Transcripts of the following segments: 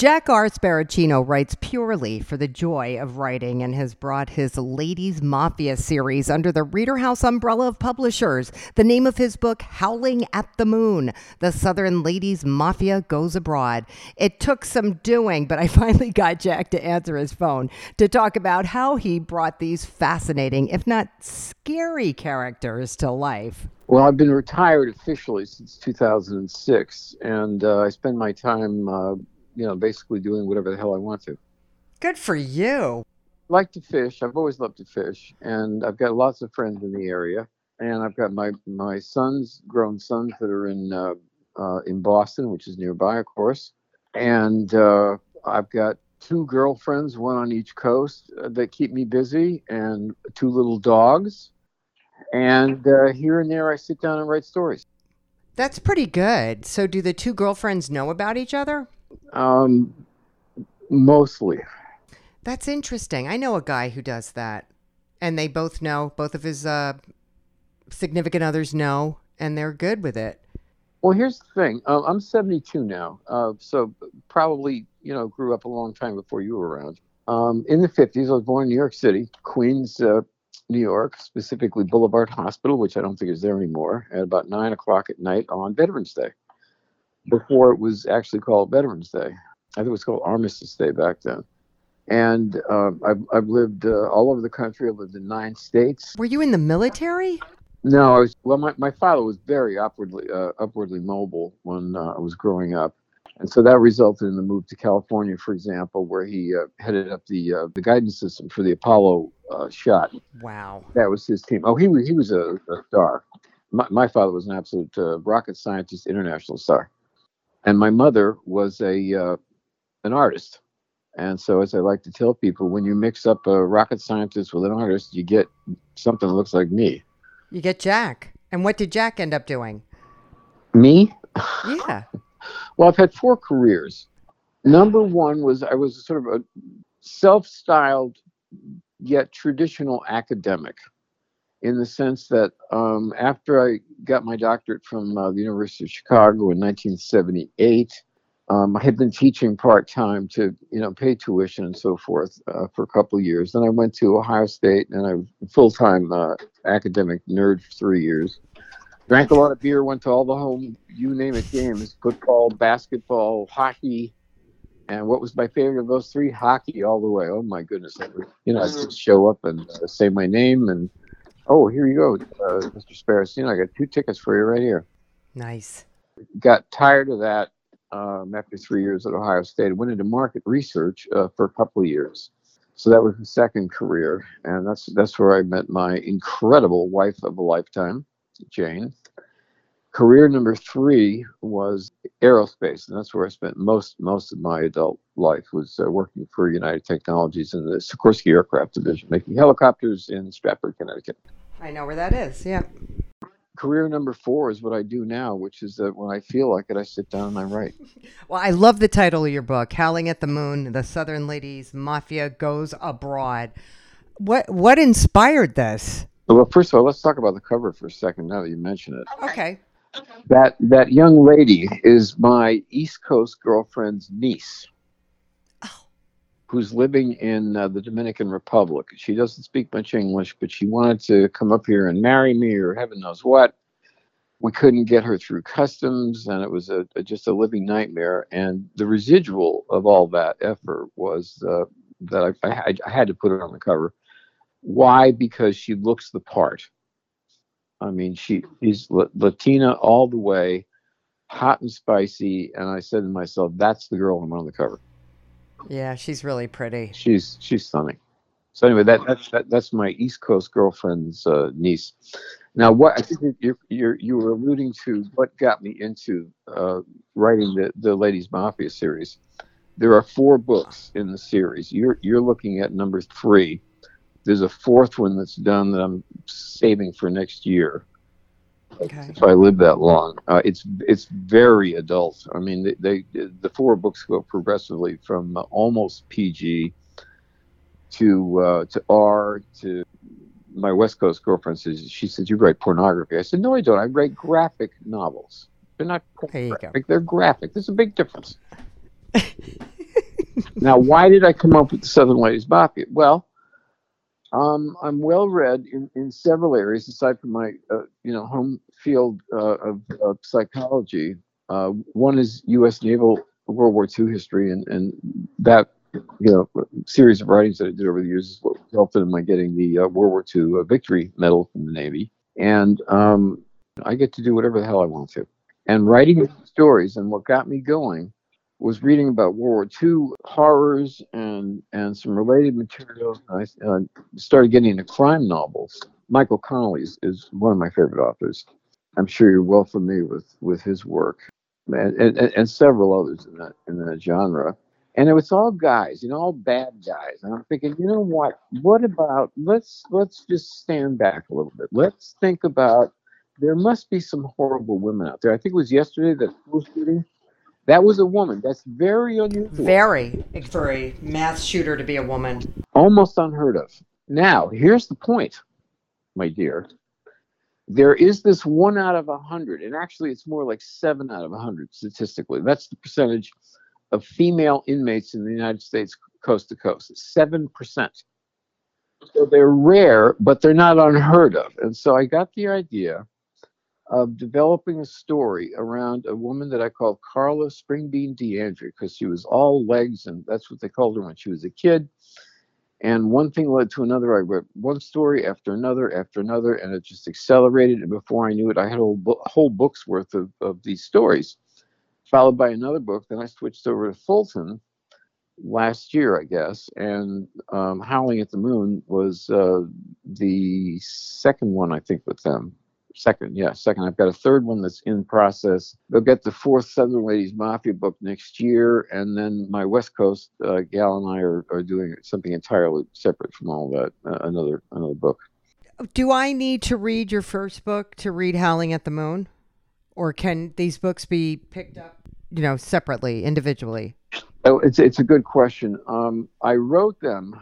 Jack R. Sparacino writes purely for the joy of writing and has brought his Ladies Mafia series under the Reader House umbrella of publishers. The name of his book, Howling at the Moon The Southern Ladies Mafia Goes Abroad. It took some doing, but I finally got Jack to answer his phone to talk about how he brought these fascinating, if not scary, characters to life. Well, I've been retired officially since 2006, and uh, I spend my time uh, you know, basically doing whatever the hell I want to. Good for you. I like to fish. I've always loved to fish, and I've got lots of friends in the area. And I've got my my sons, grown sons, that are in uh, uh, in Boston, which is nearby, of course. And uh, I've got two girlfriends, one on each coast, uh, that keep me busy, and two little dogs. And uh, here and there, I sit down and write stories. That's pretty good. So, do the two girlfriends know about each other? Um, mostly. That's interesting. I know a guy who does that, and they both know. Both of his uh, significant others know, and they're good with it. Well, here's the thing. Uh, I'm 72 now, uh, so probably you know grew up a long time before you were around. Um, in the 50s, I was born in New York City, Queens, uh, New York, specifically Boulevard Hospital, which I don't think is there anymore, at about nine o'clock at night on Veterans Day before it was actually called Veterans Day. I think it was called Armistice Day back then. And uh, I've, I've lived uh, all over the country. I've lived in nine states. Were you in the military? No, I was. Well, my, my father was very upwardly uh, upwardly mobile when uh, I was growing up, and so that resulted in the move to California, for example, where he uh, headed up the uh, the guidance system for the Apollo shot. Wow, that was his team. Oh, he was he was a, a star. My, my father was an absolute rocket scientist, international star and my mother was a uh, an artist. And so, as I like to tell people, when you mix up a rocket scientist with an artist, you get something that looks like me. You get Jack. And what did Jack end up doing? Me? Yeah. well, I've had four careers. Number one was I was sort of a self styled yet traditional academic in the sense that um, after I got my doctorate from uh, the University of Chicago in 1978, um, I had been teaching part time to you know pay tuition and so forth uh, for a couple of years. Then I went to Ohio State and I was full time uh, academic nerd for three years. Drank a lot of beer, went to all the home you name it games: football, basketball, hockey. And what was my favorite of those three? Hockey all the way. Oh my goodness! you know, I just show up and uh, say my name and Oh, here you go, uh, Mr. Sparacino. I got two tickets for you right here. Nice. Got tired of that um, after three years at Ohio State. Went into market research uh, for a couple of years. So that was the second career, and that's that's where I met my incredible wife of a lifetime, Jane. Career number three was aerospace, and that's where I spent most most of my adult life was uh, working for United Technologies in the Sikorsky Aircraft Division, making helicopters in Stratford, Connecticut. I know where that is. Yeah. Career number four is what I do now, which is that when I feel like it, I sit down and I write. well, I love the title of your book, "Howling at the Moon: The Southern Ladies Mafia Goes Abroad." What what inspired this? Well, first of all, let's talk about the cover for a second. Now that you mention it. Okay. That that young lady is my East Coast girlfriend's niece who's living in uh, the Dominican Republic. She doesn't speak much English, but she wanted to come up here and marry me or heaven knows what. We couldn't get her through customs, and it was a, a just a living nightmare. And the residual of all that effort was uh, that I, I, I had to put her on the cover. Why? Because she looks the part. I mean, she she's Latina all the way, hot and spicy. And I said to myself, "That's the girl I'm on the cover." Yeah, she's really pretty. She's she's stunning, So anyway, that that's that, that's my East Coast girlfriend's uh, niece. Now, what I think you you you were alluding to what got me into uh, writing the the Ladies Mafia series. There are four books in the series. You're you're looking at number three. There's a fourth one that's done that I'm saving for next year. Okay. If I live that long, uh, it's it's very adult. I mean, they, they the four books go progressively from almost PG to uh, to R to my West Coast girlfriend says she said you write pornography. I said no, I don't. I write graphic novels. They're not graphic. They're graphic. There's a big difference. now, why did I come up with the Southern Ladies Mafia? Well, um, I'm well read in, in several areas aside from my uh, you know home field uh, of, of psychology. Uh, one is U.S. Naval World War II history, and and that you know series of writings that I did over the years is what resulted in my getting the uh, World War II uh, Victory Medal from the Navy, and um, I get to do whatever the hell I want to. And writing stories, and what got me going was reading about World War II horrors and and some related materials. I uh, started getting into crime novels. Michael Connelly is, is one of my favorite authors. I'm sure you're well familiar with with his work, and, and, and several others in that in that genre. And it was all guys, you know, all bad guys. And I'm thinking, you know what? What about let's let's just stand back a little bit. Let's think about there must be some horrible women out there. I think it was yesterday that school shooting. That was a woman. That's very unusual. Very for a mass shooter to be a woman. almost unheard of. Now, here's the point, my dear. There is this one out of a hundred, and actually, it's more like seven out of a hundred statistically. That's the percentage of female inmates in the United States, coast to coast. Seven percent. So they're rare, but they're not unheard of. And so I got the idea of developing a story around a woman that I called Carla Stringbean DeAndre because she was all legs, and that's what they called her when she was a kid. And one thing led to another. I read one story after another after another, and it just accelerated. And before I knew it, I had a whole, bo- whole book's worth of, of these stories, followed by another book. Then I switched over to Fulton last year, I guess. And um, Howling at the Moon was uh, the second one, I think, with them. Second, yeah, second. I've got a third one that's in process. They'll get the fourth Southern Ladies Mafia book next year, and then my West Coast uh, gal and I are, are doing something entirely separate from all that. Uh, another another book. Do I need to read your first book to read Howling at the Moon? Or can these books be picked up, you know, separately, individually? Oh, it's it's a good question. Um, I wrote them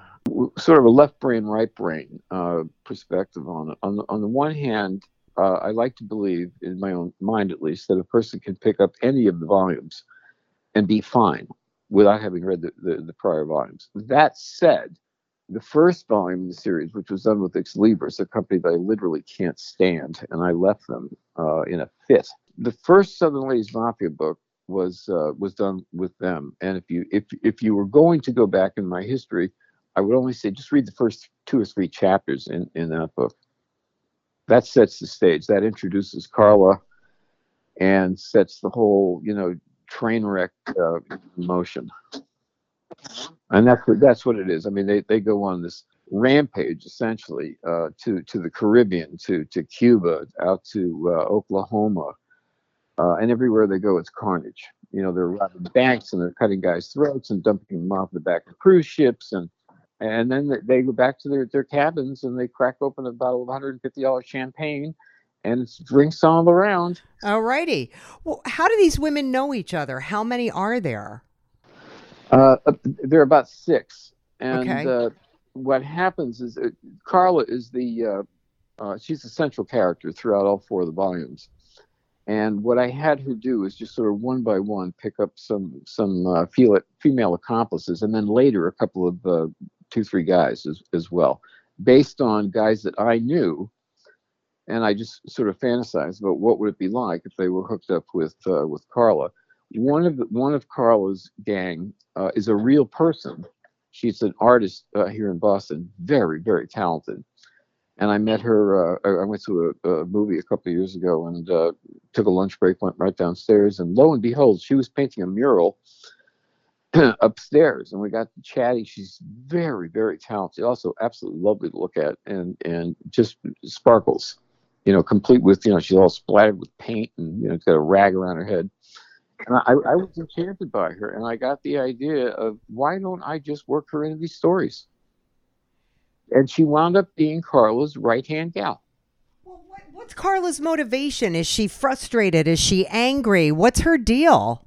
sort of a left brain, right brain uh, perspective on it. On the, on the one hand, uh, I like to believe, in my own mind at least, that a person can pick up any of the volumes and be fine without having read the, the, the prior volumes. That said, the first volume in the series, which was done with Xlibris, a company that I literally can't stand, and I left them uh, in a fit. The first Southern Ladies Mafia book was uh, was done with them, and if you if if you were going to go back in my history, I would only say just read the first two or three chapters in in that book. That sets the stage. That introduces Carla, and sets the whole you know train wreck uh, motion. And that's what that's what it is. I mean, they, they go on this rampage essentially uh, to to the Caribbean, to to Cuba, out to uh, Oklahoma, uh, and everywhere they go, it's carnage. You know, they're robbing banks and they're cutting guys' throats and dumping them off the back of cruise ships, and and then they- go back to their, their cabins and they crack open a bottle of $150 champagne, and drinks all around. Alrighty. Well, how do these women know each other? How many are there? Uh, there are about six, and Okay. uh, what happens is uh, Carla is the uh, uh, she's the central character throughout all four of the volumes. And what I had her do is just sort of one by one pick up some some uh, female accomplices, and then later a couple of uh, two three guys as, as well, based on guys that I knew. And I just sort of fantasized about what would it be like if they were hooked up with uh, with Carla. One of the, one of Carla's gang uh, is a real person. She's an artist uh, here in Boston, very very talented. And I met her. Uh, I went to a, a movie a couple of years ago and uh, took a lunch break, went right downstairs, and lo and behold, she was painting a mural upstairs and we got chatting. She's very, very talented. Also, absolutely lovely to look at and and just sparkles. You know, complete with you know she's all splattered with paint and you know got a rag around her head. And I, I was enchanted by her, and I got the idea of why don't I just work her into these stories? And she wound up being Carla's right hand gal. Well, what, what's Carla's motivation? Is she frustrated? Is she angry? What's her deal?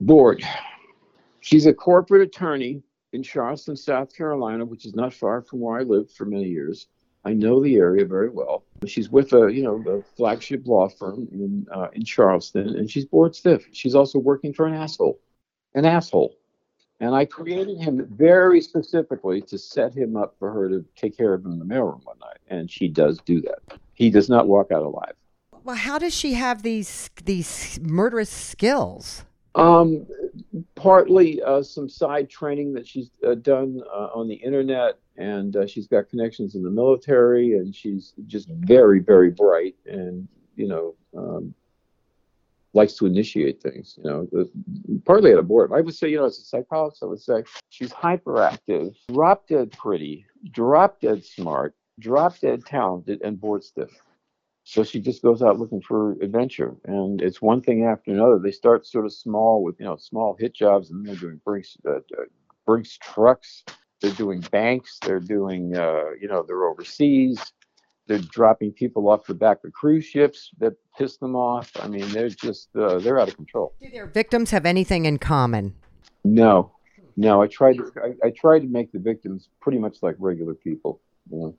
Bored. She's a corporate attorney in Charleston, South Carolina, which is not far from where I lived for many years. I know the area very well. She's with a you know a flagship law firm in uh, in Charleston, and she's bored stiff. She's also working for an asshole, an asshole. And I created him very specifically to set him up for her to take care of him in the mailroom one night, and she does do that. He does not walk out alive. Well, how does she have these these murderous skills? Um, partly uh, some side training that she's uh, done uh, on the internet, and uh, she's got connections in the military, and she's just very, very bright, and you know, um, likes to initiate things. You know, partly at a board. I would say, you know, as a psychologist, I would say she's hyperactive, drop dead pretty, drop dead smart, drop dead talented, and bored stiff. So she just goes out looking for adventure, and it's one thing after another. They start sort of small with you know small hit jobs, and they're doing Brinks uh, uh, Brinks trucks. They're doing banks. They're doing uh, you know they're overseas. They're dropping people off the back of cruise ships that piss them off. I mean, they're just uh, they're out of control. Do their victims have anything in common? No, no. I tried to I, I tried to make the victims pretty much like regular people. You know?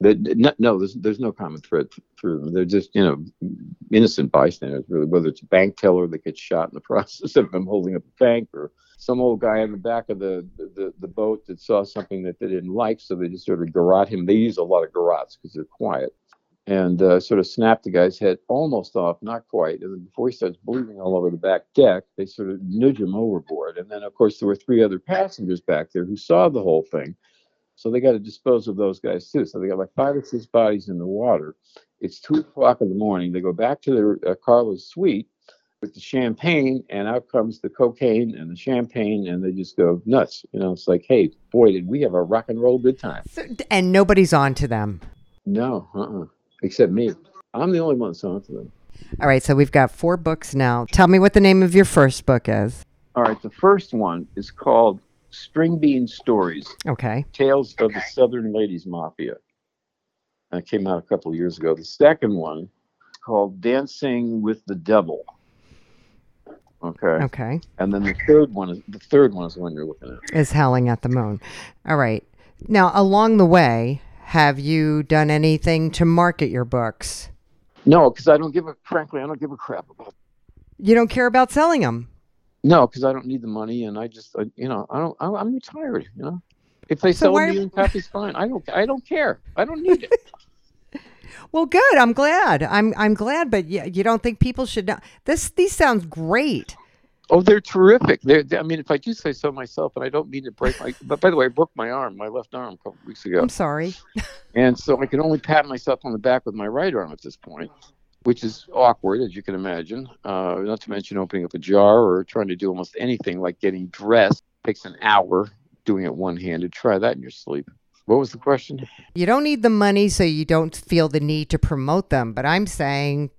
No, no, there's there's no common thread through them. They're just you know innocent bystanders, really. Whether it's a bank teller that gets shot in the process of them holding up a bank, or some old guy in the back of the the, the boat that saw something that they didn't like, so they just sort of garrote him. They use a lot of garrotes because they're quiet, and uh, sort of snap the guy's head almost off, not quite. And then before he starts bleeding all over the back deck, they sort of nudge him overboard. And then of course there were three other passengers back there who saw the whole thing so they got to dispose of those guys too. So they got like five or six bodies in the water. It's two o'clock in the morning. They go back to their uh, Carla's suite with the champagne, and out comes the cocaine and the champagne, and they just go nuts. You know, it's like, hey, boy, did we have a rock and roll good time. So, and nobody's on to them. No, uh-uh, except me. I'm the only one that's on to them. All right, so we've got four books now. Tell me what the name of your first book is. All right, the first one is called String Bean Stories. Okay. Tales of the Southern Ladies Mafia. That came out a couple of years ago. The second one called Dancing with the Devil. Okay. Okay. And then the third one is the third one is the one you're looking at. Is Howling at the Moon. All right. Now, along the way, have you done anything to market your books? No, because I don't give a frankly, I don't give a crap about. You don't care about selling them. No, because I don't need the money, and I just, I, you know, I don't. I, am retired. You know, if they So sell a million copies, fine. I don't. I don't care. I don't need it. Well, good. I'm glad. I'm I'm glad, but you, you don't think people should know this? These sounds great. oh, they're terrific. They're, they- I mean, if I do say so myself, and I don't mean to break my. But by the way, I broke my arm, my left arm, a couple weeks ago, I'm sorry. and so I can only pat myself on the back with my right arm at this point, which is awkward, as you can imagine. Uh, not to mention opening up a jar or trying to do almost anything like getting dressed takes an hour. Doing it one-handed. Try that in your sleep. What was the question? You don't need the money, so you don't feel the need to promote them. But I'm saying,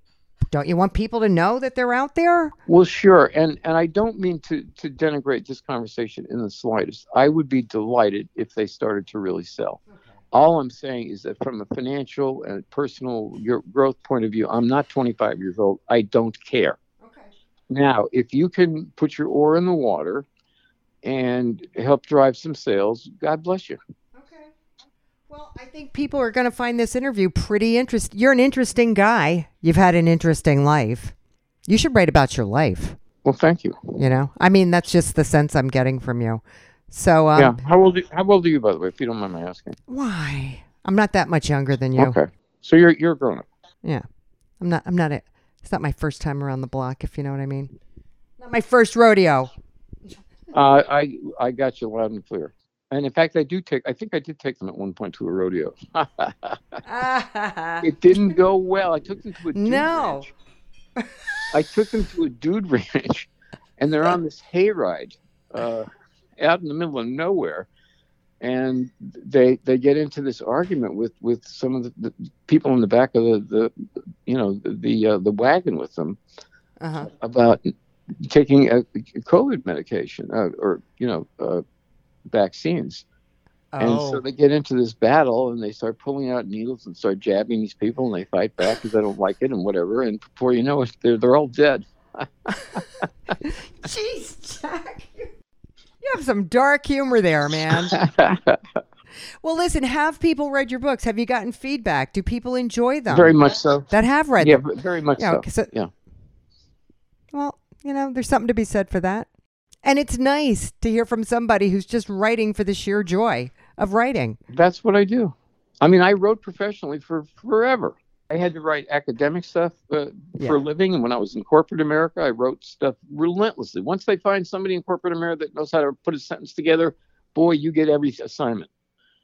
don't you want people to know that they're out there? Well, sure, and and I don't mean to to denigrate this conversation in the slightest. I would be delighted if they started to really sell. All I'm saying is that from a financial and personal growth point of view, I'm not 25 years old. I don't care. Okay. Now, if you can put your oar in the water and help drive some sales, God bless you. Okay. Well, I think people are going to find this interview pretty interesting. You're an interesting guy. You've had an interesting life. You should write about your life. Well, thank you. You know, I mean, that's just the sense I'm getting from you. So, um, yeah. How old? How old are you, by the way, if you don't mind my asking? why? I'm not that much younger than you. Okay. So you're you're a grown up. Yeah. I'm not, I'm not, a, it's not my first time around the block, if you know what I mean. Not my first rodeo. Uh, I I got you loud and clear. And in fact, I do take. I think I did take them at one point to a rodeo. it didn't go well. I took them to a dude No. ranch. I took them to a dude ranch, and they're on this hayride, uh, out in the middle of nowhere, and they they get into this argument with with some of the, the people in the back of the, the you know the the, uh, the wagon with them Uh-huh. about taking a COVID medication uh, or you know uh, vaccines. And so Oh. they get into this battle and they start pulling out needles and start jabbing these people and they fight back because they don't like it and whatever. And before you know it, they're, they're all dead. Jeez, Jack. You have some dark humor there, man. Well, listen, have people read your books? Have you gotten feedback? Do people enjoy them? very much so. that have read Yeah, them. very much Yeah, so. 'cause it- Yeah. Well, you know, there's something to be said for that. And it's nice to hear from somebody who's just writing for the sheer joy of writing. That's what I do. I mean, I wrote professionally for forever. I had to write academic stuff uh, Yeah. for a living, and when I was in corporate America, I wrote stuff relentlessly. Once they find somebody in corporate America that knows how to put a sentence together, boy, you get every assignment.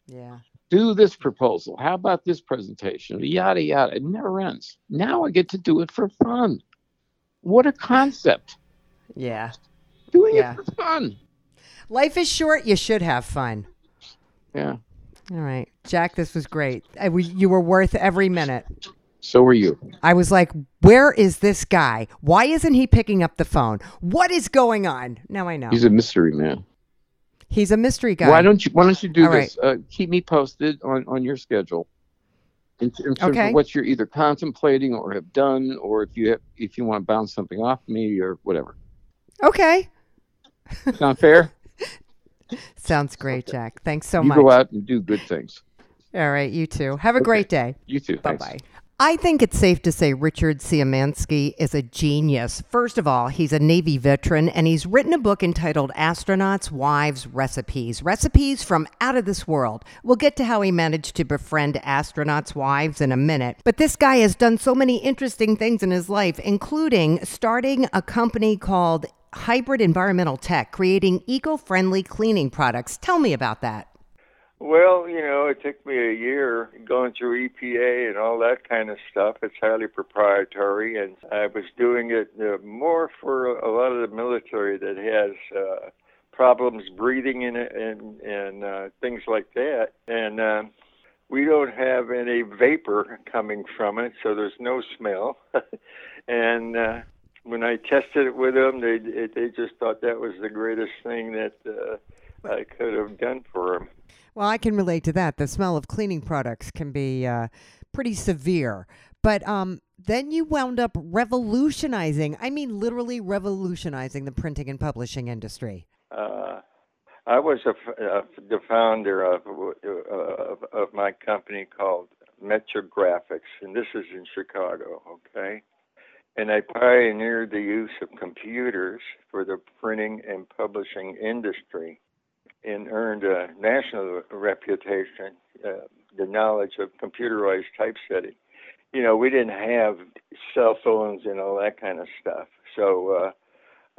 Yeah. Do this proposal. How about this presentation? Yada yada. It never ends. Now I get to do it for fun. What a concept! Yeah. Doing Yeah. it for fun. Life is short. You should have fun. Yeah. All right. Jack, this was great. I, we, you were worth every minute. So were you. I was like, where is this guy? Why isn't he picking up the phone? What is going on? Now I know. He's a mystery man. He's a mystery guy. Why don't you Why don't you do All this? Uh, keep me posted on, on your schedule. In, in terms Okay. of what you're either contemplating or have done, or if you have, if you want to bounce something off me or whatever. Okay. Sound fair? Sounds great, Jack. Thanks so you much. You go out and do good things. All right. You too. Have a great day. You too. Bye bye. I think it's safe to say Richard Siemansky is a genius. First of all, he's a Navy veteran and he's written a book entitled Astronauts, Wives, Recipes. Recipes from out of this world. We'll get to how he managed to befriend astronauts' wives in a minute. But this guy has done so many interesting things in his life, including starting a company called Hybrid Environmental Tech, creating eco friendly cleaning products. Tell me about that. Well, you know, it took me a year going through EPA and all that kind of stuff. It's highly proprietary, and I was doing it uh, more for a lot of the military that has uh, problems breathing in it and and uh, things like that. And uh, we don't have any vapor coming from it, so there's no smell. and uh, when I tested it with them, they they just thought that was the greatest thing that uh, I could have done for him. Well, I can relate to that. The smell of cleaning products can be uh, pretty severe. But um, then you wound up revolutionizing, I mean, literally revolutionizing the printing and publishing industry. Uh, I was a, uh, the founder of, uh, of of my company called Metrographics, and this is in Chicago. Okay, and I pioneered the use of computers for the printing and publishing industry, and earned a national reputation. Uh, the knowledge of computerized typesetting. You know, we didn't have cell phones and all that kind of stuff, so. Uh,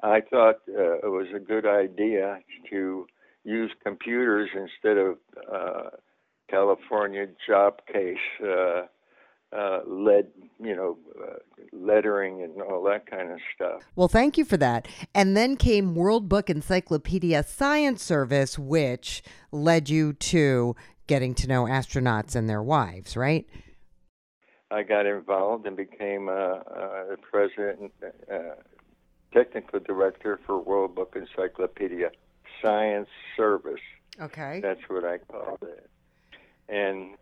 I thought uh, it was a good idea to use computers instead of uh, California job case uh, lead, you know, uh, lettering and all that kind of stuff. Well, thank you for that. And then came World Book Encyclopedia Science Service, which led you to getting to know astronauts and their wives, right? I got involved and became a, the president, uh, technical director for World Book Encyclopedia Science Service. Okay. That's what I called it. And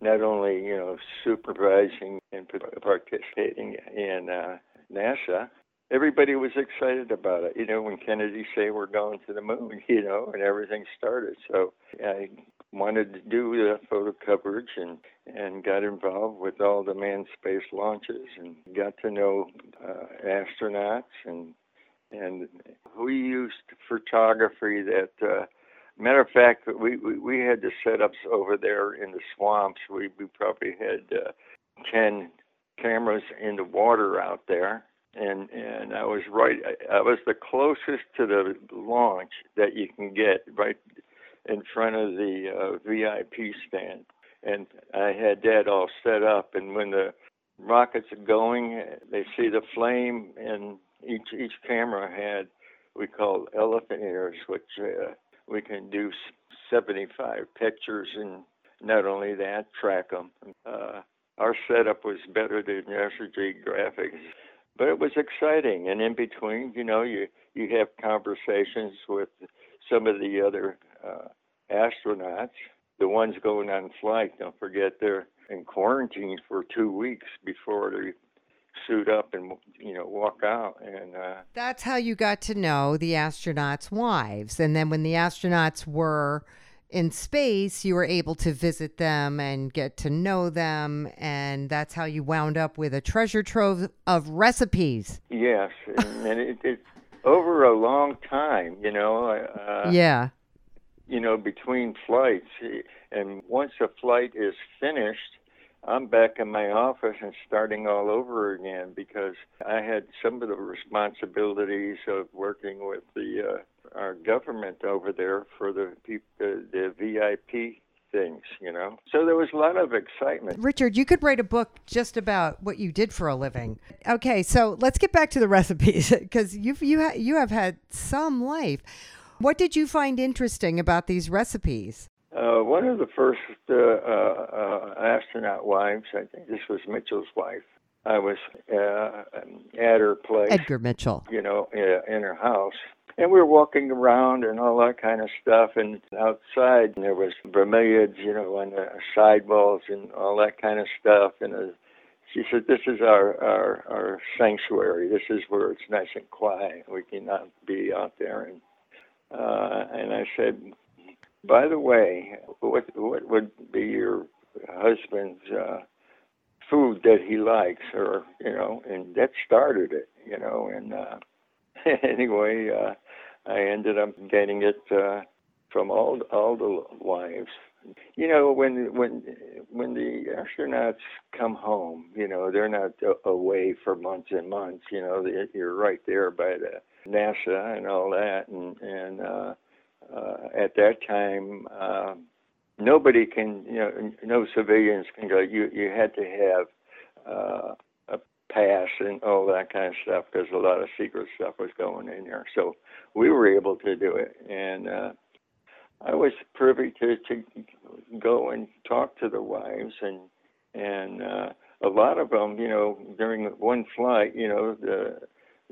not only, you know, supervising and participating in uh, NASA, everybody was excited about it. You know, when Kennedy said we're going to the moon, you know, and everything started. So I wanted to do the photo coverage and and got involved with all the manned space launches and got to know uh, astronauts and and we used photography that uh, matter of fact we, we we had the setups over there in the swamps. We we probably had uh, 10 cameras in the water out there. And and I was right I, was the closest to the launch that you can get right in front of the uh, VIP stand. And I had that all set up. And when the rockets are going they see the flame and each each camera had we call elephant ears, which uh, we can do 75 pictures and not only that, track them. Uh, our setup was better than Yesterday Graphics, but it was exciting. And in between, you know, you you have conversations with some of the other uh, astronauts, the ones going on flight. Don't forget they're in quarantine for two weeks before they suit up and you know walk out and uh, that's how you got to know the astronauts wives. And then when the astronauts were in space you were able to visit them and get to know them. And that's how you wound up with a treasure trove of recipes. Yes. And, and it, it over a long time you know uh, yeah. you know between flights and once a flight is finished I'm back in my office and starting all over again because I had some of the responsibilities of working with the uh, our government over there for the the, the VIP things, you know. So there was a lot of excitement. Richard, you could write a book just about what you did for a living. Okay, so let's get back to the recipes because you've you ha- you have had some life. What did you find interesting about these recipes? Uh, one of the first uh, uh, astronaut wives, I think this was Mitchell's wife. I was uh, at her place, Edgar Mitchell. You know, in her house, and we were walking around and all that kind of stuff. And outside, there was bromeliads, you know, on the sidewalls and all that kind of stuff. And uh, she said, "This is our, our our sanctuary. This is where it's nice and quiet. We cannot be out there." And uh, and I said, by the way, what what would be your husband's uh, food that he likes, or you know, and that started it, you know. And uh, anyway, uh, I ended up getting it uh, from all all the wives. You know, when when when the astronauts come home, you know, they're not away for months and months. You know, you're right there by the NASA and all that, and and uh, at that time, uh, nobody can, you know, no civilians can go. You you had to have uh, a pass and all that kind of stuff because a lot of secret stuff was going in there. So we were able to do it, and uh, I was privy to to go and talk to the wives and and uh, a lot of them, you know, during one flight, you know, the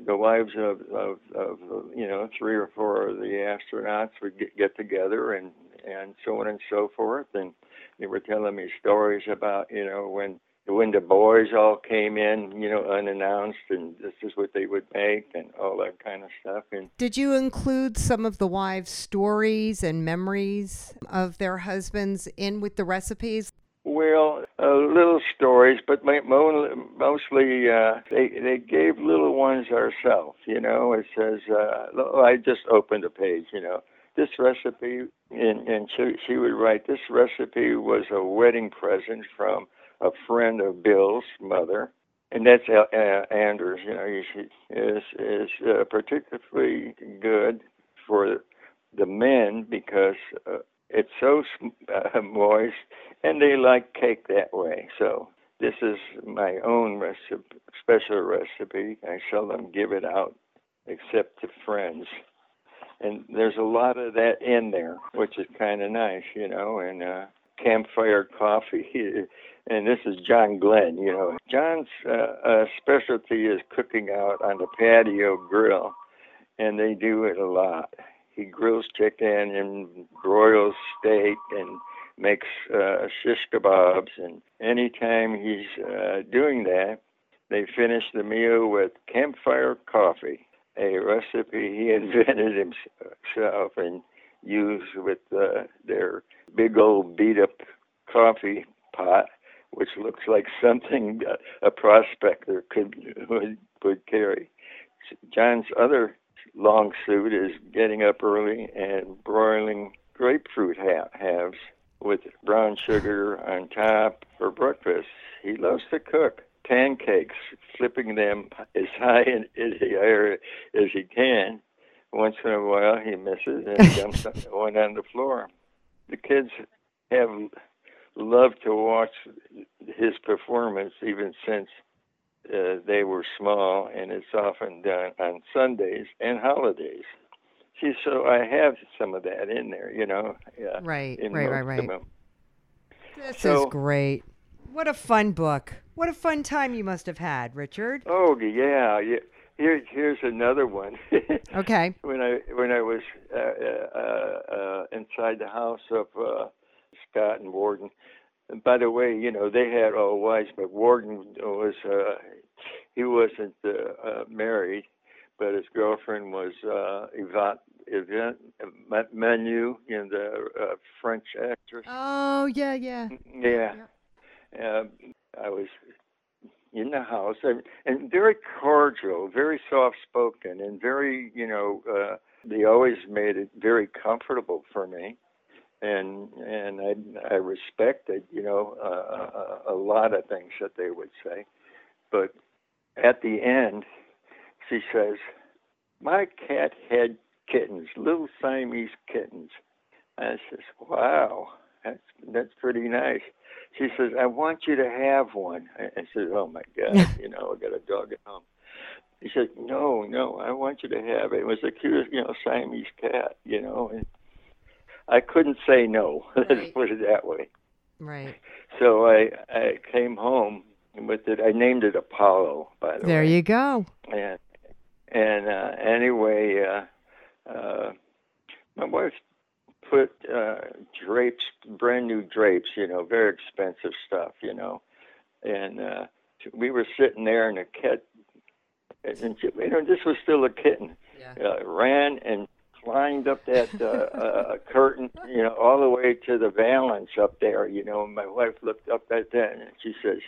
the wives of, of, of you know three or four of the astronauts would get, get together and and so on and so forth. And they were telling me stories about you know when when the boys all came in you know unannounced and this is what they would make and all that kind of stuff. And did you include some of the wives stories and memories of their husbands in with the recipes well, uh, little stories, but mostly uh, they they gave little ones ourselves. You know, it says uh, I just opened a page. You know, this recipe, and and she she would write this recipe was a wedding present from a friend of Bill's mother, and that's uh, Anders. You know, is is uh, particularly good for the men because uh, it's so uh, moist, and they like cake that way. So this is my own recipe, special recipe. I seldom give it out except to friends. And there's a lot of that in there, which is kind of nice, you know. And uh, campfire coffee. and this is John Glenn. You know, John's uh, uh, specialty is cooking out on the patio grill, and they do it a lot he grills chicken and broils steak and makes uh, shish kebabs. And anytime he's uh, doing that, they finish the meal with campfire coffee, a recipe he invented himself and used with uh, their big old beat up coffee pot, which looks like something a prospector could would, would carry. John's other long suit is getting up early and broiling grapefruit ha- halves with brown sugar on top for breakfast. He loves to cook pancakes, flipping them as high in, in the air as he can. Once in a while, he misses and jumps one on the floor. The kids have loved to watch his performance even since uh, they were small, and it's often done on Sundays and holidays. See, so I have some of that in there, you know. Yeah, Right, in right, right, right. of them. This is great. What a fun book. What a fun time you must have had, Richard. Oh yeah, yeah. Here, here's another one. Okay. when I when I was uh, uh, uh, inside the house of uh, Scott and Worden. And by the way, you know they had all wives, but Worden was uh, he wasn't uh, uh, married, but his girlfriend was uh, Yvette Yvette Menu, you know the uh, French actress. Oh, yeah, yeah. Yeah. Um, I was in the house and, and very cordial, very soft spoken, and very, you know, uh, they always made it very comfortable for me. And and I I respected, you know, uh, a, a lot of things that they would say, but at the end, she says, "My cat had kittens, little Siamese kittens." And I says, "Wow, that's that's pretty nice." She says, "I want you to have one." I, I said, "Oh my God, you know, I got a dog at home." He said, "No, no, I want you to have it." It was the cutest, you know, Siamese cat, you know, and I couldn't say no. Let's Right. put it that way. Right. So I I came home with it. I named it Apollo, by the There way. There you go. And and uh, anyway, uh, uh, my wife put uh, drapes, brand new drapes, you know, very expensive stuff, you know, and uh, we were sitting there, and a cat, and you know, this was still a kitten, Yeah. uh, ran and climbed up that uh, uh, curtain, you know, all the way to the valance up there, you know. And my wife looked up at that, and she says,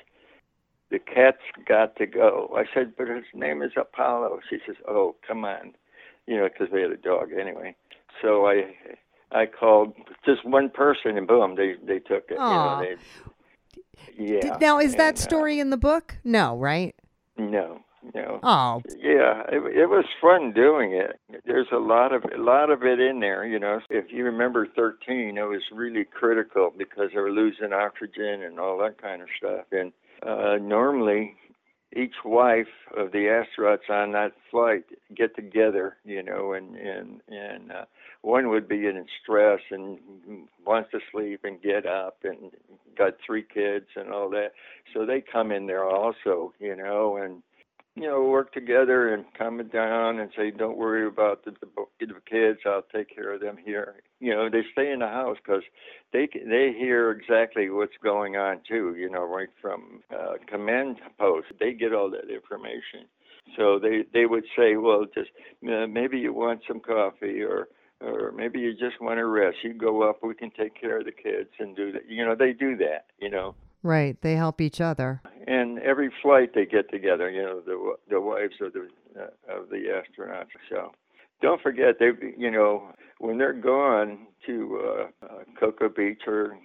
"The cat's got to go." I said, "But his name is Apollo." She says, "Oh, come on," you know, because we had a dog anyway. So I, I called just one person, and boom, they they took it. You know, they, yeah. Did- now, is that and, uh, story in the book? No, right? no, no. Oh, Yeah, it, it was fun doing it. There's a lot of a lot of it in there, you know. If you remember 13, it was really critical because they were losing oxygen and all that kind of stuff. And uh, normally, each wife of the astronauts on that flight get together, you know, and and and uh, one would be in stress and wants to sleep and get up and got three kids and all that. So they come in there also, you know, and you know, work together and calm it down and say, don't worry about the, the, the kids. I'll take care of them here. You know, they stay in the house because they they hear exactly what's going on too. You know, right from uh, command post, they get all that information. So they they would say, well, just uh, maybe you want some coffee or or maybe you just want to rest. You go up, we can take care of the kids and do that. You know, they do that. You know right. They help each other. and every flight they get together. You know, the the wives of the uh, of the astronauts. So don't forget they, you know, when they're gone to uh, uh, Cocoa Beach or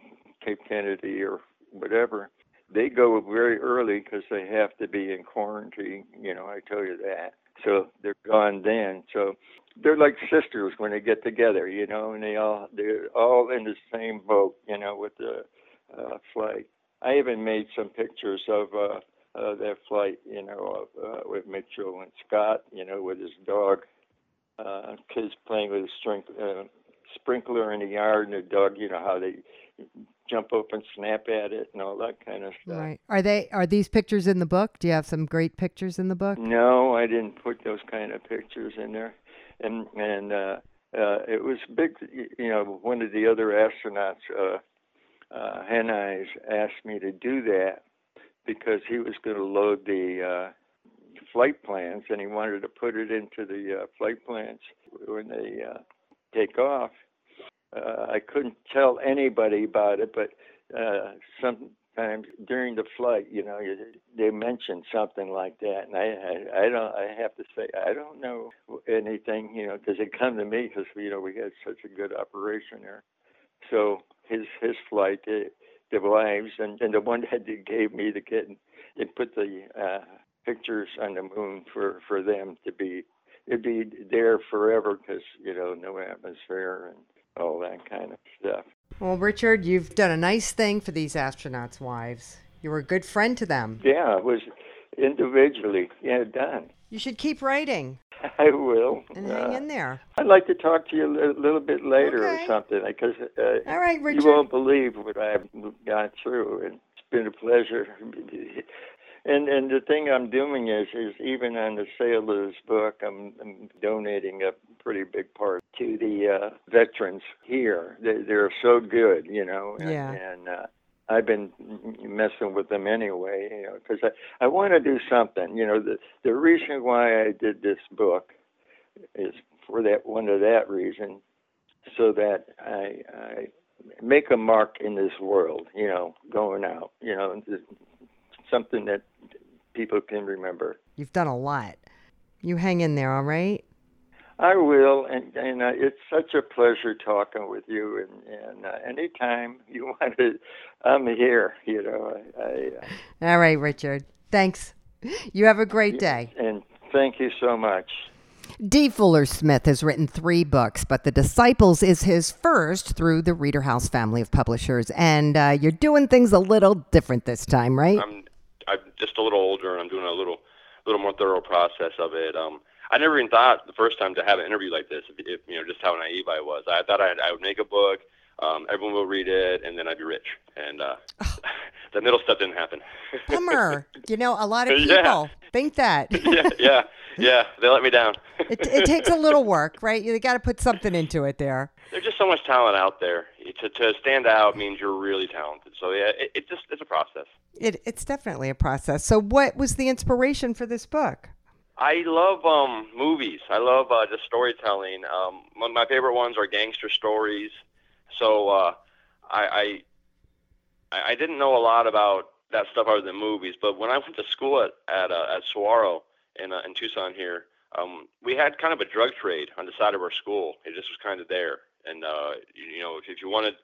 Cape Kennedy or whatever, they go very early because they have to be in quarantine. You know, I tell you that. So they're gone then. So they're like sisters when they get together. You know, and they all they're all in the same boat. You know, with the uh, flight. I even made some pictures of uh, uh, that flight, you know, of, uh, with Mitchell and Scott, you know, with his dog, uh, kids playing with a string, uh, sprinkler in the yard, and the dog, you know, how they jump up and snap at it and all that kind of stuff. Right. Are they? Are these pictures in the book? Do you have some great pictures in the book? No, I didn't put those kind of pictures in there, and and uh, uh, it was big. You know, one of the other astronauts, uh, uh, Hen asked me to do that because he was going to load the uh, flight plans, and he wanted to put it into the uh, flight plans when they uh, take off. Uh, I couldn't tell anybody about it, but uh, sometimes during the flight, you know, they mention something like that, and I, I, I don't, I have to say, I don't know anything, you know, because it come to me because you know we had such a good operation there. So his his flight, uh, the wives, and, and the one that gave me the kitten, they put the uh, pictures on the moon for for them to be it'd be there forever because you know no atmosphere and all that kind of stuff. Well, Richard, you've done a nice thing for these astronauts' wives. You were a good friend to them. Yeah, it was individually. Yeah, done. You should keep writing I will. and hang Uh, in there. I'd like to talk to you a li- little bit later Okay. or something because uh, All right, you won't believe what I've gone through, and it's been a pleasure. And and the thing I'm doing is is even on the sale of this book, I'm, I'm donating a pretty big part to the uh, veterans here. They, they're so good, you know. And, Yeah. And uh, I've been messing with them anyway, you know, because I I want to do something. You know, the the reason why I did this book is for that one of that reason, so that I I make a mark in this world. You know, going out. You know, something that people can remember. You've done a lot. You hang in there, all right? I will, and and uh, it's such a pleasure talking with you. And and uh, anytime you want to, I'm here. You know, I, I uh, All right, Richard. Thanks. You have a great day. and thank you so much. D. Fuller Smith has written three books, but The Disciples is his first through the Reader House family of publishers. And uh, you're doing things a little different this time, right? I'm I'm just a little older and I'm doing a little little more thorough process of it. Um, I never even thought the first time to have an interview like this, if, if, you know, just how naive I was. I thought I'd, I would make a book, um, everyone will read it, and then I'd be rich. And uh, the middle step didn't happen. Bummer. you know, a lot of Yeah. people think that. yeah, yeah, yeah. They let me down. it, it takes a little work, right? You got to put something into it there. There's just so much talent out there. To, to stand out means you're really talented. So yeah, it, it just it's a process. It, it's definitely a process. So, what was the inspiration for this book? I love um, movies. I love uh, just storytelling. Um, my, my favorite ones are gangster stories. So uh, I, I I didn't know a lot about that stuff other than movies. But when I went to school at at, uh, at Saguaro in uh, in Tucson here, um, we had kind of a drug trade on the side of our school. It just was kind of there, and uh, you, you know, if, if you wanted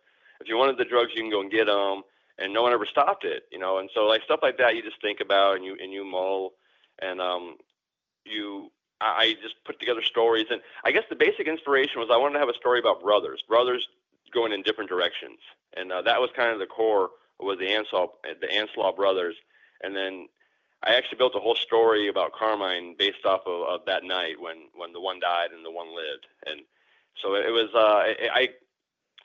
if you wanted the drugs, you can go and get them, and no one ever stopped it. You know, and so like stuff like that, you just think about and you and you mull, and um, you I just put together stories, and I guess the basic inspiration was I wanted to have a story about brothers, brothers going in different directions, and uh, that was kind of the core was the Ansel the Anslaw brothers, and then I actually built a whole story about Carmine based off of, of that night when when the one died and the one lived, and so it was uh, I, I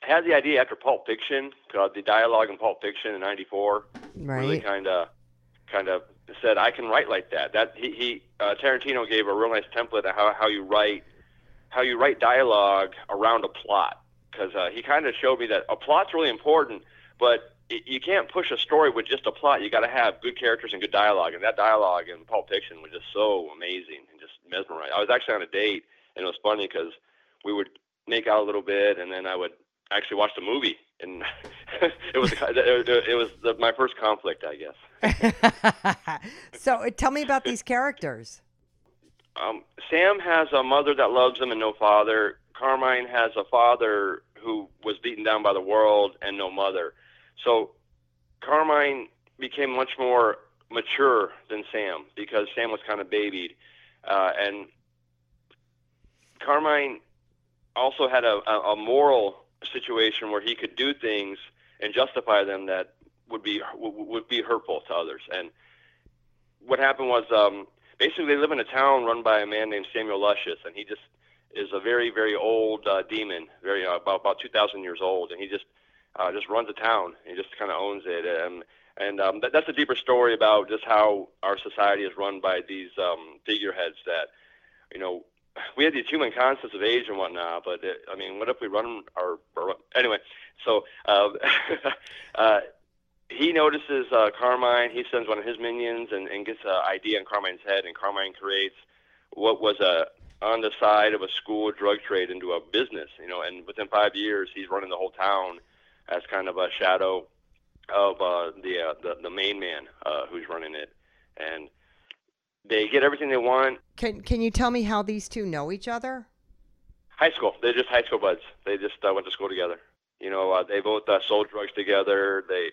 had the idea after Pulp Fiction, uh, the dialogue in Pulp Fiction in '94 really kind of kind of said I can write like that. That he, he uh, Tarantino gave a real nice template of how how you write how you write dialogue around a plot because uh, he kind of showed me that a plot's really important, but you can't push a story with just a plot. You got to have good characters and good dialogue, and that dialogue in Pulp Fiction was just so amazing and just mesmerizing. I was actually on a date, and it was funny because we would make out a little bit, and then I would actually watch the movie, and it was it, it was the, my first conflict, I guess. so, uh, tell me about these characters. Um, Sam has a mother that loves him and no father. Carmine has a father who was beaten down by the world and no mother. So Carmine became much more mature than Sam because Sam was kind of babied, uh, and Carmine also had a, a, a moral situation where he could do things and justify them that would be would, be hurtful to others. And what happened was um, basically they live in a town run by a man named Samuel Lucius, and he just is a very very old uh, demon, very uh, about about 2,000 years old, and he just uh, just runs a town. He just kind of owns it, and and um, that, that's a deeper story about just how our society is run by these um, figureheads that you know we have these human concepts of age and whatnot, but it, I mean, what if we run our, our anyway? So uh, uh, he notices uh, Carmine. He sends one of his minions and, and gets an idea in Carmine's head, and Carmine creates what was a on the side of a school drug trade into a business. You know, and within five years, he's running the whole town as kind of a shadow of uh, the, uh, the the main man uh, who's running it, and they get everything they want. Can Can you tell me how these two know each other? High school. They're just high school buds. They just uh, went to school together. You know, uh, they both uh, sold drugs together. They,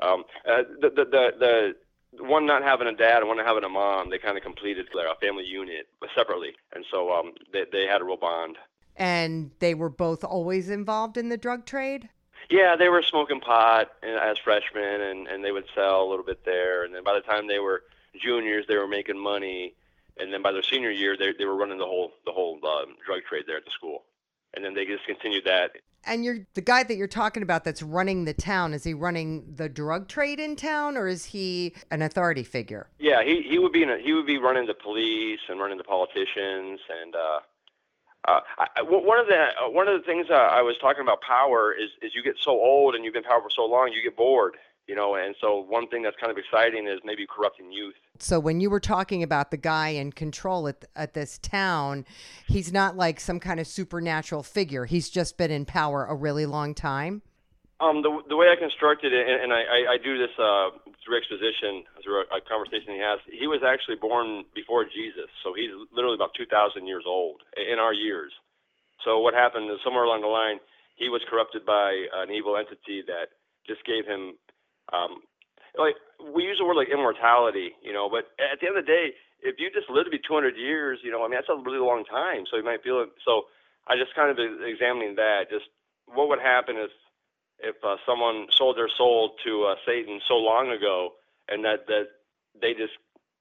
um, uh, the, the the the one not having a dad and one not having a mom, they kind of completed their family unit separately, and so um, they they had a real bond. And they were both always involved in the drug trade. Yeah, they were smoking pot as freshmen, and and they would sell a little bit there, and then by the time they were juniors, they were making money, and then by their senior year, they they were running the whole the whole um, drug trade there at the school, and then they just continued that. And you're the guy that you're talking about that's running the town. Is he running the drug trade in town, or is he an authority figure? Yeah, he he would be in a, he would be running the police and running the politicians and. uh uh, I, one of the uh, one of the things uh, I was talking about power is is you get so old and you've been powerful for so long, you get bored, you know. And so one thing that's kind of exciting is maybe corrupting youth. So when you were talking about the guy in control at at this town, he's not like some kind of supernatural figure. He's just been in power a really long time. Um, the the way I constructed it, and, and I, I, I do this uh, through exposition, through a, a conversation he has. He was actually born before Jesus, so he's literally about 2,000 years old in our years. So what happened is somewhere along the line, he was corrupted by an evil entity that just gave him, um, like we use the word like immortality, you know. But at the end of the day, if you just live to be 200 years, you know, I mean that's a really long time. So you might feel it. So I just kind of examining that. Just what would happen if if uh, someone sold their soul to uh, Satan so long ago, and that that they just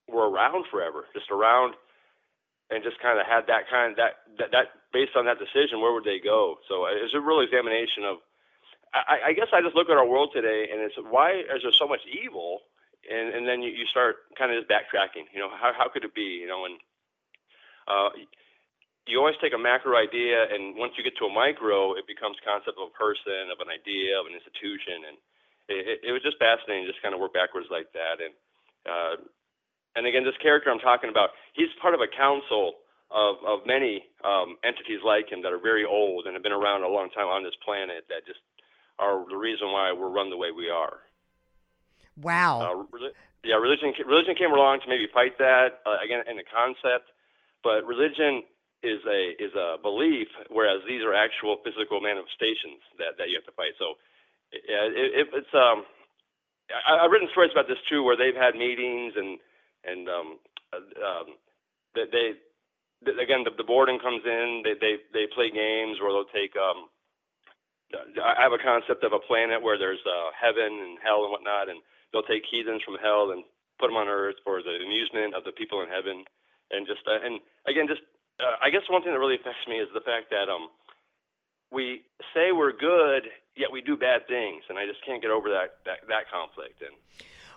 were around forever, just around, and just kind of had that kind of that, that that based on that decision, where would they go? So uh, it's a real examination of. I, I guess I just look at our world today, and it's why is there so much evil, and and then you, you start kind of just backtracking. You know, how how could it be? You know, and uh, you always take a macro idea, and once you get to a micro, it becomes concept of a person, of an idea, of an institution, and it, it was just fascinating, just kind of work backwards like that. And uh, and again, this character I'm talking about, he's part of a council of of many um, entities like him that are very old and have been around a long time on this planet that just are the reason why we're run the way we are. Wow. Uh, yeah, religion religion came along to maybe fight that uh, again in the concept, but religion is a is a belief, whereas these are actual physical manifestations that, that you have to fight. So, yeah, it, it, it's um, I, I've written stories about this too, where they've had meetings and and um, uh, um, they, they again the, the boarding comes in, they they they play games where they'll take um. I have a concept of a planet where there's uh, heaven and hell and whatnot, and they'll take heathens from hell and put them on earth for the amusement of the people in heaven, and just uh, and again just uh, I guess one thing that really affects me is the fact that um, we say we're good, yet we do bad things, and I just can't get over that that, that conflict. And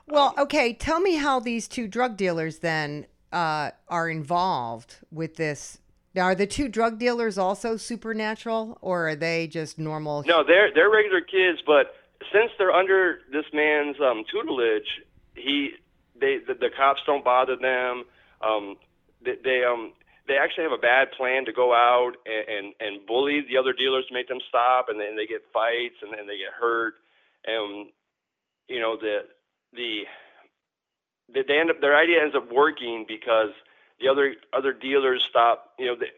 well, okay, tell me how these two drug dealers then uh, are involved with this. Now, are the two drug dealers also supernatural, or are they just normal? No, they're they're regular kids, but since they're under this man's um, tutelage, he they the, the cops don't bother them. Um, they, they um they actually have a bad plan to go out and, and, and bully the other dealers to make them stop, and then they get fights and then they get hurt, and you know the the they end up their idea ends up working because the other other dealers stop. You know, they,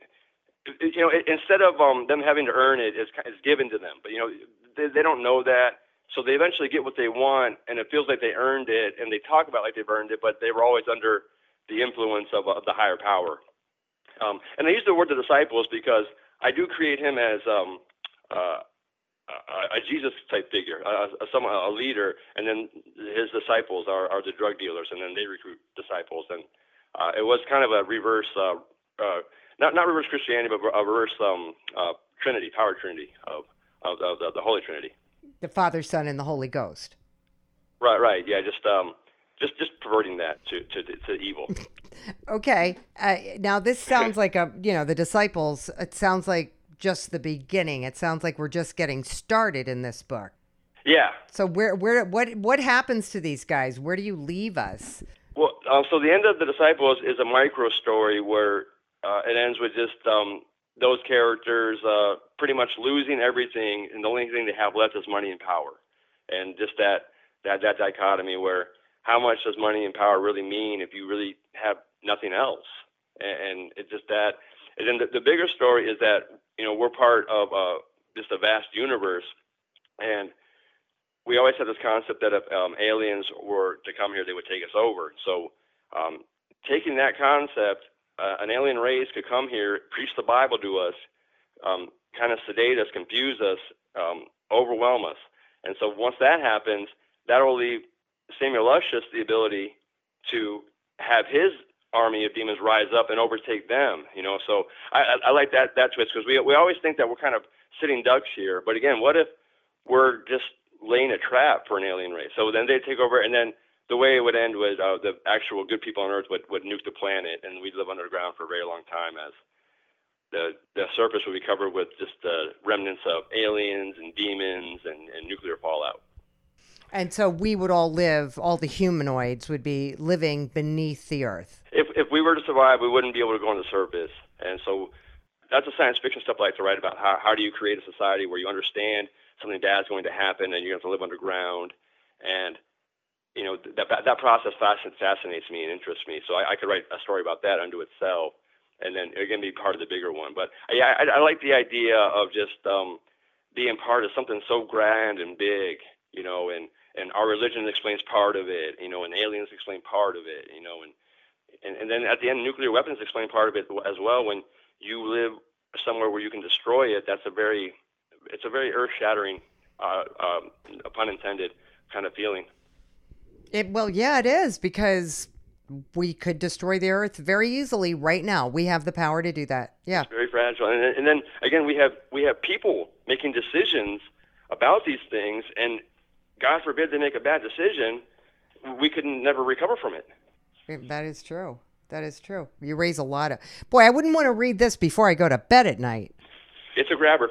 you know instead of um, them having to earn it, it's, it's given to them. But you know they, they don't know that, so they eventually get what they want, and it feels like they earned it, and they talk about like they've earned it, but they were always under the influence of, of the higher power. Um, and I use the word the disciples because I do create him as um, uh, a, a Jesus type figure, a, a, a leader, and then his disciples are, are the drug dealers, and then they recruit disciples. And uh, it was kind of a reverse, uh, uh, not not reverse Christianity, but a reverse um, uh, Trinity, power Trinity of of, of the, the Holy Trinity. The Father, Son, and the Holy Ghost. Right, right, yeah, just um, just just perverting that to to, to evil. okay, uh, now this sounds like a you know the disciples. It sounds like just the beginning. It sounds like we're just getting started in this book. Yeah. So where where what what happens to these guys? Where do you leave us? Uh, so the end of the disciples is a micro story where uh, it ends with just um, those characters uh, pretty much losing everything, and the only thing they have left is money and power, and just that that that dichotomy where how much does money and power really mean if you really have nothing else? And it's just that. And then the, the bigger story is that you know we're part of uh, just a vast universe, and we always had this concept that if um, aliens were to come here, they would take us over. So um, taking that concept, uh, an alien race could come here, preach the Bible to us, um, kind of sedate us, confuse us, um, overwhelm us. And so once that happens, that'll leave Samuel Lucius the ability to have his army of demons rise up and overtake them. You know, so I, I, I like that that twist because we we always think that we're kind of sitting ducks here, but again, what if we're just laying a trap for an alien race? So then they take over, and then the way it would end was uh, the actual good people on Earth would, would nuke the planet, and we'd live underground for a very long time as the the surface would be covered with just the remnants of aliens and demons and, and nuclear fallout. And so we would all live, all the humanoids would be living beneath the earth. If if we were to survive, we wouldn't be able to go on the surface, and so that's the science fiction stuff I like to write about. How how do you create a society where you understand something bad's going to happen and you have to live underground, and you know that that process fascinates me and interests me. So I, I could write a story about that unto itself and then again be part of the bigger one. But yeah, I, I like the idea of just um, being part of something so grand and big, you know, and and our religion explains part of it, you know, and aliens explain part of it, you know, and and, and then at the end, nuclear weapons explain part of it as well. When you live somewhere where you can destroy it, that's a very it's a very earth-shattering, uh, um, pun intended, kind of feeling. It well, yeah, it is because we could destroy the earth very easily right now. We have the power to do that. Yeah. It's very fragile. And, and then again, we have we have people making decisions about these things, and God forbid they make a bad decision, we could never recover from it. That is true. That is true. You raise a lot of. Boy, I wouldn't want to read this before I go to bed at night. It's a grabber.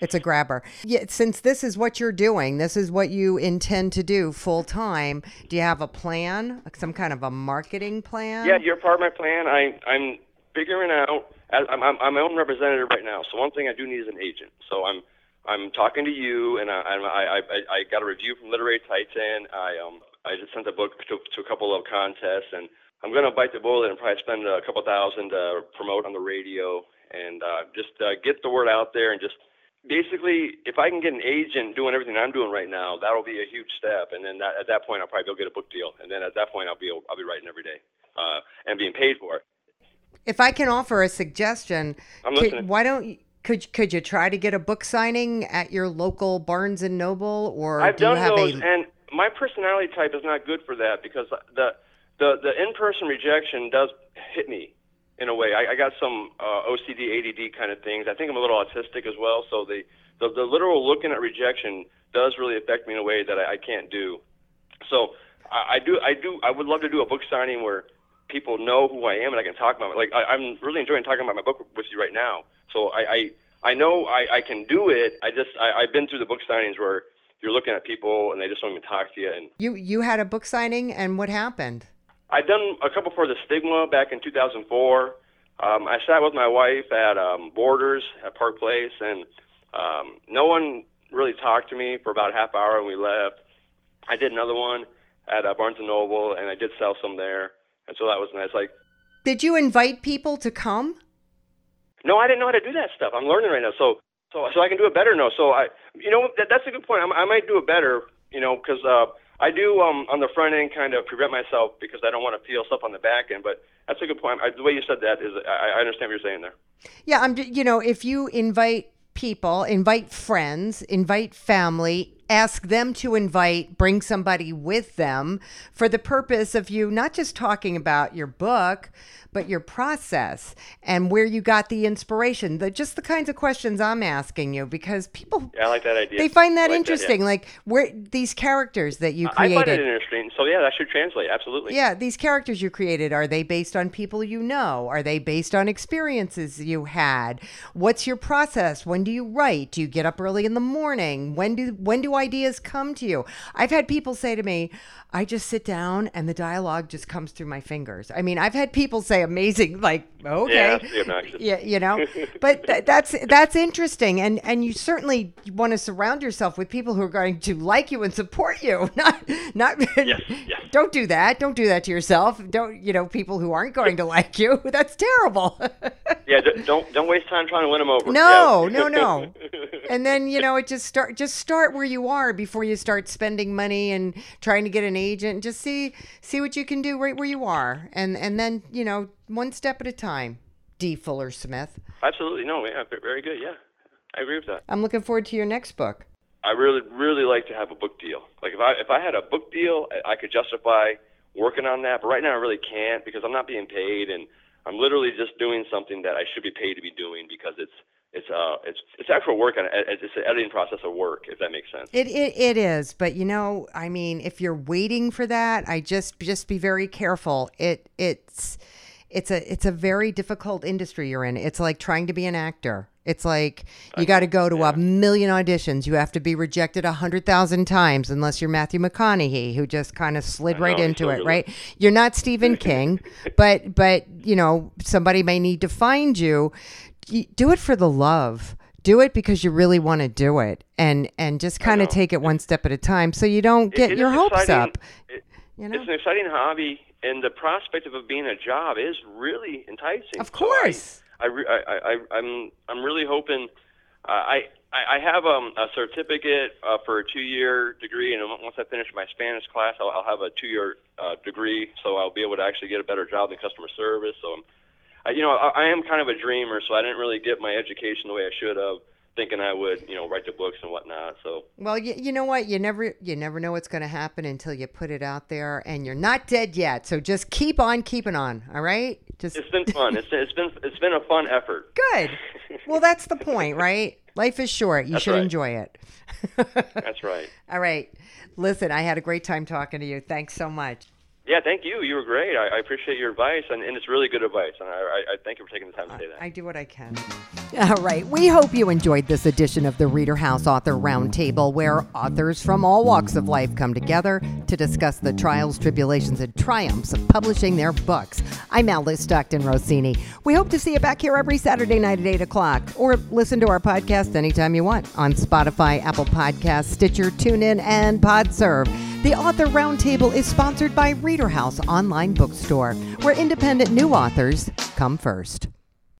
It's a grabber. Yeah, since this is what you're doing, this is what you intend to do full time. Do you have a plan, some kind of a marketing plan? Yeah, you're part of my plan. I, I'm figuring out. I'm, I'm, I'm my own representative right now. So one thing I do need is an agent. So I'm I'm talking to you, and I I, I, I got a review from Literary Titan. I um I just sent a book to, to a couple of contests, and I'm gonna bite the bullet and probably spend a couple thousand to promote on the radio and uh, just uh, get the word out there and just basically, if I can get an agent doing everything I'm doing right now, that'll be a huge step. And then that, at that point, I'll probably go get a book deal. And then at that point, I'll be I'll be writing every day uh, and being paid for it. If I can offer a suggestion, I'm listening. why don't you? Could could you try to get a book signing at your local Barnes and Noble, or I've do done you have those, a? and my personality type is not good for that because the the the in-person rejection does hit me in a way. I, I got some uh, OCD, ADD kind of things. I think I'm a little autistic as well. So the, the, the literal looking at rejection does really affect me in a way that I, I can't do. So I, I do, I do, I would love to do a book signing where people know who I am and I can talk about it. Like I, I'm really enjoying talking about my book with you right now. So I, I, I know I, I can do it. I just, I, I've been through the book signings where you're looking at people and they just don't even talk to you. And you you had a book signing, and what happened? I'd done a couple for the Stigma back in 2004. Um, I sat with my wife at um, Borders at Park Place, and um, no one really talked to me for about a half hour, and we left. I did another one at uh, Barnes and Noble, and I did sell some there, and so that was nice. Like, did you invite people to come? No, I didn't know how to do that stuff. I'm learning right now, so so so I can do it better now. So I, you know, that, that's a good point. I, I might do it better, you know, because. Uh, I do um, on the front end kind of prevent myself because I don't want to feel stuff on the back end. But that's a good point. I, the way you said that is, I, I understand what you're saying there. Yeah, I'm. You know, if you invite people, invite friends, invite family, ask them to invite, bring somebody with them for the purpose of you not just talking about your book, but your process and where you got the inspiration. The, just the kinds of questions I'm asking you because people yeah, I like that idea. They find that like interesting. That, yeah. Like where these characters that you created. I find it interesting. So yeah, that should translate absolutely. Yeah, these characters you created are they based on people you know? Are they based on experiences you had? What's your process? When do you write? Do you get up early in the morning? When do when do ideas come to you? I've had people say to me, I just sit down and the dialogue just comes through my fingers. I mean, I've had people say amazing, like, okay, yeah, yeah you know, but th- that's that's interesting, and and you certainly want to surround yourself with people who are going to like you and support you. Not not. Yes, yes. Don't do that. Don't do that to yourself. Don't you know people who aren't going to like you? That's terrible. yeah, don't don't waste time trying to win them over. No, yeah. no, no. And then you know, it just start just start where you are before you start spending money and trying to get an agent. Just see see what you can do right where you are, and and then you know one step at a time. D. Fuller Smith. Absolutely, no, yeah, very good. Yeah, I agree with that. I'm looking forward to your next book. I really, really like to have a book deal. Like if I if I had a book deal, I could justify working on that. But right now, I really can't because I'm not being paid, and I'm literally just doing something that I should be paid to be doing because it's it's uh it's it's actual work and it's an editing process of work if that makes sense it, it it is but you know i mean if you're waiting for that i just just be very careful it it's it's a it's a very difficult industry you're in it's like trying to be an actor it's like you got to go to yeah. a million auditions. You have to be rejected a hundred thousand times, unless you're Matthew McConaughey, who just kind of slid right into it. totally. Right? You're not Stephen King, but but you know somebody may need to find you. Do it for the love. Do it because you really want to do it, and and just kind of take it one step at a time, so you don't get it your hopes up. It- You know, it's an exciting hobby and the prospect of it being a job is really enticing of So I- course. I, re- I, I, I- I'm I'm really hoping. Uh, I I I have um, a certificate uh, for a two-year degree, and once I finish my Spanish class, I'll, I'll have a two-year uh, degree, so I'll be able to actually get a better job in customer service. So, I'm, I, you know, I, I am kind of a dreamer, so I didn't really get my education the way I should have, thinking I would, you know, write the books and whatnot. So, Well, you, you know what? You never you never know what's going to happen until you put it out there, and you're not dead yet. So just keep on keeping on. All right. Just it's been fun. it's it's been it's been a fun effort. good. Well, that's the point, right? Life is short. You That's should right. enjoy it. That's right. All right. Listen, I had a great time talking to you. Thanks so much. Yeah, thank you. You were great. I, I appreciate your advice, and, and it's really good advice. And I, I, I thank you for taking the time to say that. I do what I can. All right. We hope you enjoyed this edition of the Reader House Author Roundtable, where authors from all walks of life come together to discuss the trials, tribulations, and triumphs of publishing their books. I'm Alice Stockton Rossini. We hope to see you back here every Saturday night at 8 o'clock, or listen to our podcast anytime you want on Spotify, Apple Podcasts, Stitcher, TuneIn, and PodServe. The Author Roundtable is sponsored by Reader House Online Bookstore, where independent new authors come first.